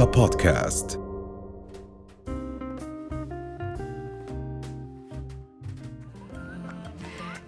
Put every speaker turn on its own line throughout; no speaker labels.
رؤيا بودكاست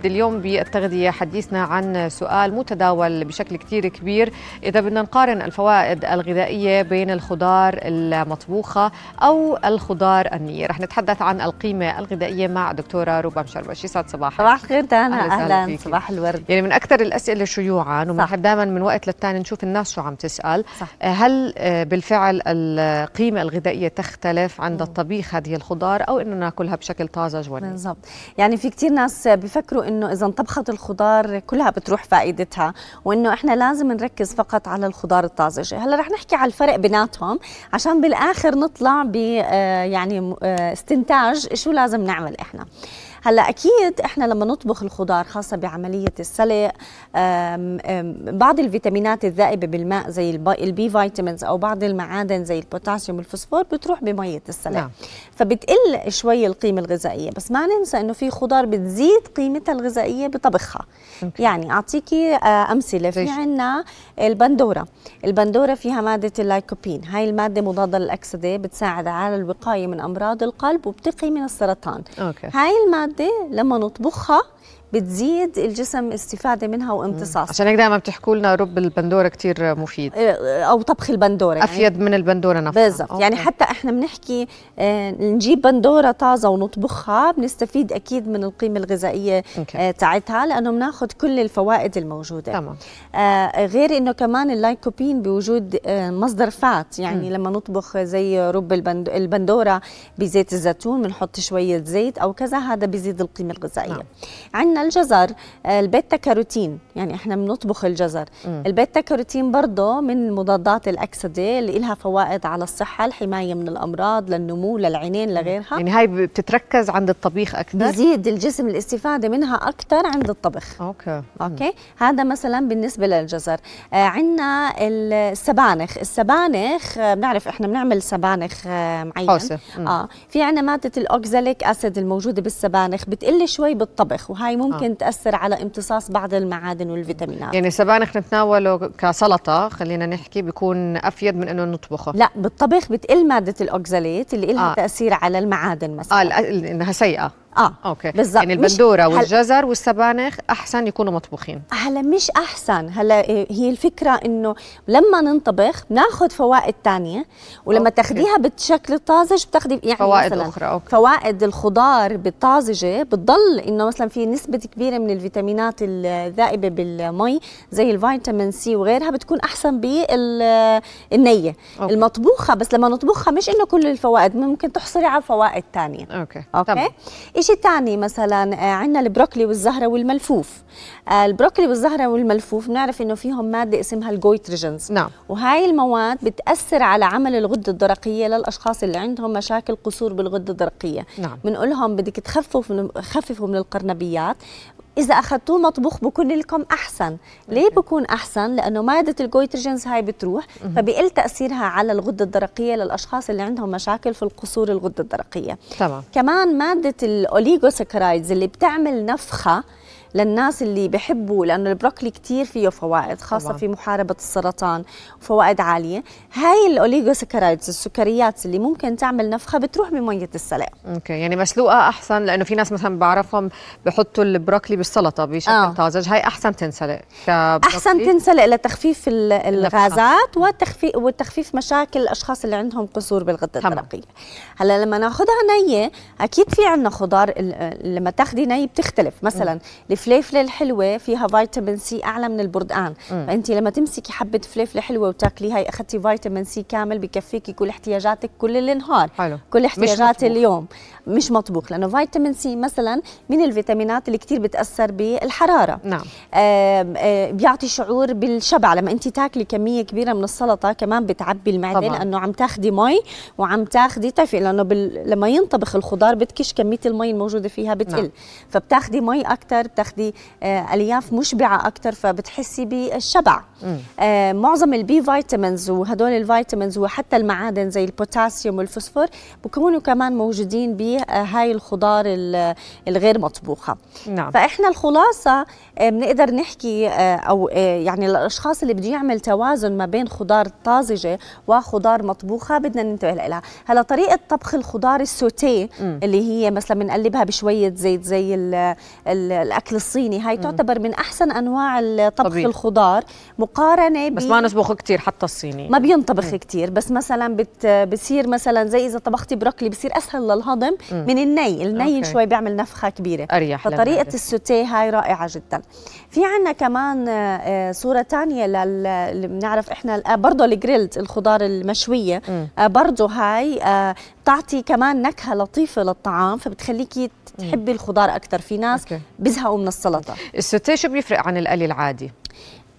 اليوم بالتغذية. حديثنا عن سؤال متداول بشكل كتير كبير. إذا بدنا نقارن الفوائد الغذائية بين الخضار المطبوخة أو الخضار النية. رح نتحدث عن القيمة الغذائية مع دكتورة روبا مشربش يسعد صباحك.
صباح الخير دانا
أهلا فيكي.
صباح الورد.
يعني من أكثر الأسئلة شيوعا. وبنحب دائما من وقت للتاني نشوف الناس شو عم تسأل.
صح.
هل آه، بالفعل القيمة الغذائية تختلف عند الطبيخ هذه الخضار أو إنه ناكلها بشكل طازج وني؟
بالضبط. يعني في كتير ناس بيفكروا إنه إذا انطبخت الخضار كلها بتروح فائدتها وإنه إحنا لازم نركز فقط على الخضار الطازجه هلأ رح نحكي على الفرق بيناتهم عشان بالآخر نطلع ب آه، يعني آه، استنتاج شو لازم نعمل إحنا. هلا أكيد إحنا لما نطبخ الخضار خاصة بعملية السلق آم، آم، بعض الفيتامينات الذائبة بالماء زي الب- ال B vitamins أو بعض المعادن زي البوتاسيوم والفوسفور بتروح بمية السلق.
نعم.
فبتقل شوي القيمة الغذائية بس ما ننسى إنه في خضار بتزيد قيمتها الغذائية بطبخها.
okay.
يعني اعطيكي آه، أمثلة. في؟ عنا البندورة. البندورة فيها مادة اللايكوبين. هاي المادة مضادة للأكسدة بتساعد على الوقاية من أمراض القلب وبتقي من السرطان.
okay.
هاي المادة لما نطبخها بتزيد الجسم استفادة منها وامتصاص
عشان هيك دائما بتحكوا لنا رب البندورة كتير مفيد
آه، أو طبخ البندورة يعني
أفيد من البندورة نفسها
بالضبط يعني. حتى إحنا بنحكي آه نجيب بندورة طازة ونطبخها بنستفيد أكيد من القيمة
الغذائية.
آه تاعتها لأنه بناخذ كل الفوائد الموجودة
تمام
آه غير إنه كمان اللايكوبين بوجود آه مصدر fat يعني م. لما نطبخ زي رب البند البندورة بزيت الزيتون بنحط شوية زيت أو كذا هذا بيزيد القيمة الغذائية
نعم.
نعم. الجزر آه ال beta carotene. يعني إحنا بنطبخ الجزر.
ال
beta carotene برضه من مضادات الأكسدة اللي لها فوائد على الصحة الحماية من الأمراض للنمو للعينين لغيرها.
يعني هاي بتتركز عند الطبيخ أكثر؟
بيزيد الجسم الاستفادة منها أكثر عند الطبخ.
okay.
okay؟ هذا مثلا بالنسبة للجزر. آه عندنا السبانخ. السبانخ آه بنعرف إحنا بنعمل سبانخ آه معين. آه في عندنا ماده ال oxalic acid الموجودة بالسبانخ بتقل شوي بالطبخ وهاي ممكن آه. تأثر على امتصاص بعض المعادن والفيتامينات
يعني السبانخ نتناوله كسلطة خلينا نحكي بيكون أفيد من إنه نطبخه
لا بالطبخ بتقل مادة ال oxalate اللي لها
آه.
آه. تأثير على المعادن مثلا
آه إنها سيئة
آه
okay
بالضبط.
يعني البندورة
هل-
والجزر والسبانخ أحسن يكونوا مطبوخين
هلا مش أحسن هلا إيه، هي الفكرة إنه لما نطبخ ناخذ فوائد تانية ولما
okay.
تاخذيها بالشكل طازج بتاخذي يعني
فوائد
مثلا
أخرى، okay.
فوائد الخضار بالطازجة بتضل إنه مثلا في نسبة كبيرة من الفيتامينات الذائبة بالمي زي الفيتامين C وغيرها بتكون أحسن
بالنية.
المطبوخة بس لما نطبخها مش إنه كل الفوائد ممكن تحصلي على فوائد تانية
okay
okay
تمام.
شيء ثاني مثلا آه، عندنا البروكلي والزهرة والملفوف. آه، البروكلي والزهرة والملفوف بنعرف إنه فيهم مادة اسمها ال goitrogens
نعم.
وهاي المواد بتأثر على عمل الغدة الدرقية للأشخاص اللي عندهم مشاكل قصور بالغدة الدرقية.
نعم.
بنقول لهم بدكم تخففوا من خففوا من القرنبيات. إذا أخذتوه مطبوخ بكون لكم أحسن، ليه بكون أحسن؟ لأنه مادة ال goitrogens هاي بتروح فبقل تأثيرها على الغدة الدرقية للأشخاص اللي عندهم مشاكل في القصور الغدة الدرقية.
تمام
كمان مادة ال oligosaccharides اللي بتعمل نفخة للناس اللي بحبوا لأنه البروكلي كتير فيه فوائد خاصة
طبعاً.
في محاربة السرطان وفوائد عالية هاي ال oligosaccharides السكريات اللي ممكن تعمل نفخة بتروح بمية السلق
okay يعني مسلوقة أحسن لأنه في ناس مثلا بعرفهم بحطوا البروكلي بالسلطة بشكل
آه.
طازج هاي أحسن تنسلق.
أحسن تنسلق لتخفيف ال- الغازات وتخفيف وتخفيف مشاكل الأشخاص اللي عندهم قصور بالغدة
تمام.
الدرقية هلأ لما ناخذها نية أكيد في عندنا خضار لما تاخذي ني بتختلف مثلا الفليفلة الحلوة فيها فيتامين C أعلى من البردقان فأنت لما تمسكي حبة فليفلة حلوة وتاكليها هي أخذتي فيتامين C كامل بكفيكي كل احتياجاتك كل النهار
حلو.
كل احتياجات
مطبوخ.
اليوم مش مطبوخ لأنه فيتامين C مثلا من الفيتامينات اللي كتير بتأثر بالحرارة
نعم
آم، آه، بيعطي شعور بالشبع لما انت تاكلي كمية كبيرة من السلطة كمان بتعبي المعدة
طبعاً.
لأنه عم تاخدي مي وعم تاخدي طفي لأنه بال... لما ينطبخ الخضار بتكش كمية المي الموجودة فيها بتقل
نعم.
فبتاخدي مي أكثر بتاخدي بتاخدي آه، ألياف مشبعة أكثر فبتحسي بالشبع. آه، معظم الـ B vitamins وهدول الفيتامينز وحتى المعادن زي البوتاسيوم والفوسفور بكونوا كمان موجودين بهاي الخضار الغير مطبوخة.
نعم.
فإحنا الخلاصة بنقدر نحكي أو يعني الأشخاص اللي بده يعمل توازن ما بين خضار طازجة وخضار مطبوخة بدنا ننتبه لها. هلا طريقة طبخ الخضار السوتيه اللي هي مثلا بنقلبها بشوية زيت زي ال ال الأكل الصيني. هاي. تعتبر من أحسن أنواع طبخ طبيعي. الخضار مقارنة
بس ما نطبخ كثير حتى الصيني.
ما بينطبخ كثير بس مثلا بت بصير مثلا زي إذا طبختي بروكلي بصير أسهل للهضم مم. من الني. الني أوكي. شوي بيعمل نفخة كبيرة.
أريح
فطريقة السوتيه هاي رائعة جدا. في عندنا كمان آه، صورة ثانية اللي بنعرف إحنا آه، برضه الجريلد الخضار المشوية. آه، برضه هاي بتعطي كمان نكهة لطيفة للطعام فبتخليكي تحبي الخضار أكثر في ناس بيزهقوا من السلطة.
السوتيه شو بيفرق عن القلي العادي؟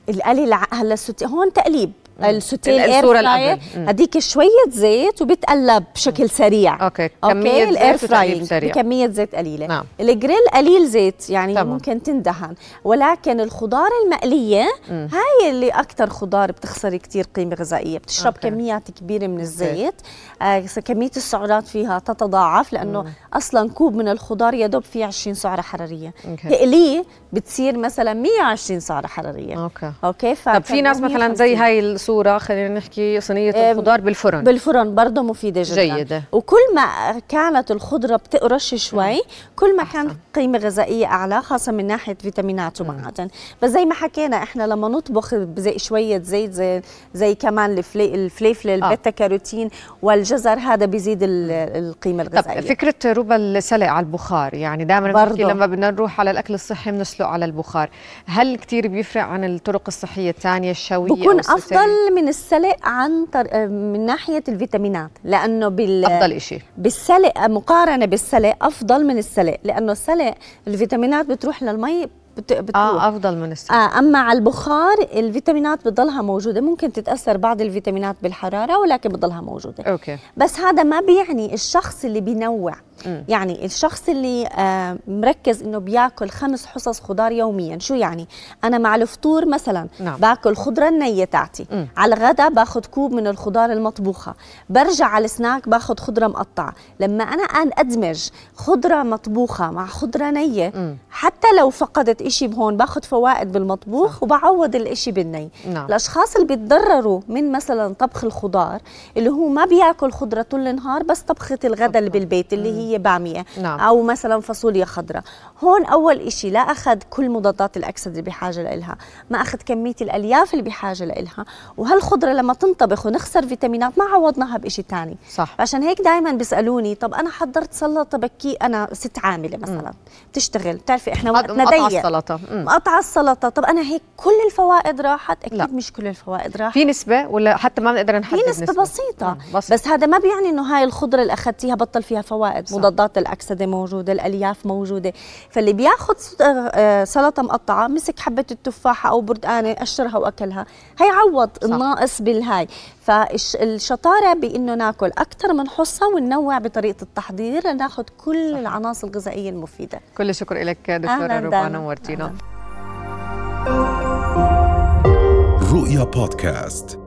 القلي الع... هلا السوتيه هون تقليب. السوتيه الـ air fryer هديك شوية زيت وبتقلب بشكل سريع.
أوكي. كمية
الـ air frying بكمية زيت قليلة.
نعم.
الجريل قليل زيت يعني طبعا. ممكن تندهن. ولكن الخضار المقلية مم. هاي اللي أكثر خضار بتخسري كثير قيمة غذائية. بتشرب أوكي. كميات كبيرة من الزيت. آه كمية السعرات فيها تتضاعف لأنه مم. أصلا كوب من الخضار يا دوب فيه 20 سعرة حرارية. تقليه بتصير مثلا 120 سعرة حرارية.
أوكي.
أوكي؟
طب في ناس مثلا زي هاي الصورة خلينا نحكي صينية الخضار بالفرن.
بالفرن برضه مفيدة جدا.
جيدة.
وكل ما كانت الخضرة بتقرش شوي كل ما كان قيمة غذائية أعلى خاصة من ناحية فيتامينات ومعادن. بس زي ما حكينا إحنا لما نطبخ بزي شوية زيت زي زي كمان الفلي الفليفل آه. البيتا كاروتين والجزر هذا بيزيد القيمة الغذائية.
طب فكرة ربى السلق على البخار يعني دائما لما بدنا نروح على الأكل الصحي بنسلق على البخار. هل كثير بيفرق عن الطرق الصحية الثانية الشويه
بكون أفضل من السلق عن طر... من ناحية الفيتامينات لأنه بال
أفضل شيء
بالسلق مقارنة بالسلق أفضل من السلق لأنه السلق الفيتامينات بتروح للمي
بتروح. آه أفضل من السلق.
آه أما على البخار الفيتامينات بتضلها موجودة ممكن تتأثر بعض الفيتامينات بالحرارة ولكن بتضلها موجودة.
أوكي.
بس هذا ما بيعني الشخص اللي بينوع. يعني الشخص اللي آه مركز إنه بياكل خمس حصص خضار يوميا شو يعني أنا مع الفطور مثلا
نعم.
باكل خضرة النية تاعتي م. على الغداء باخذ كوب من الخضار المطبوخة برجع على السناك باخذ خضرة مقطعة لما أنا أدمج خضرة مطبوخة مع خضرة نية م. حتى لو فقدت إشي بهون باخذ فوائد بالمطبوخ صح. وبعوض الإشي بالني
نعم.
الأشخاص اللي بيتضرروا من مثلا طبخ الخضار اللي هو ما بياكل خضرة طول النهار بس طبخة الغداء اللي بالبيت اللي هي باميه
نعم.
أو مثلا فاصوليا خضراء. هون أول إشي لا أخذ كل مضادات الاكسده اللي بحاجة لها ما أخذ كمية الألياف اللي بحاجة لها وهالخضرة لما تنطبخ ونخسر فيتامينات ما عوضناها بشيء ثاني
صح.
عشان هيك دائما بيسألوني طب أنا حضرت سلطة بكي أنا ست عاملة مثلا. بتشتغل بتعرفي إحنا وقتنا ضيق
السلطة.
مقطع السلطة. طب أنا هيك كل الفوائد راحت؟ أكيد لا. مش كل الفوائد راحت.
في نسبة ولا حتى ما بنقدر نحدد
في نسبة, نسبة. بسيطة. بسيط. بس هذا ما بيعني إنه هاي الخضرة اللي أخذتيها بطل فيها فوائد. مضادات الأكسدة موجودة الألياف موجودة. فاللي بياخذ آه، سلطة مقطعة مسك حبة التفاحة أو بردقانه قشرها وأكلها هيعوض الناقص بالهاي. فالشطاره بإنه ناكل أكثر من حصة وننوع بطريقة التحضير لناخذ كل صح. العناصر الغذائية المفيدة.
كل الشكر لك دكتورة ربا نورتينا
رؤيا بودكاست.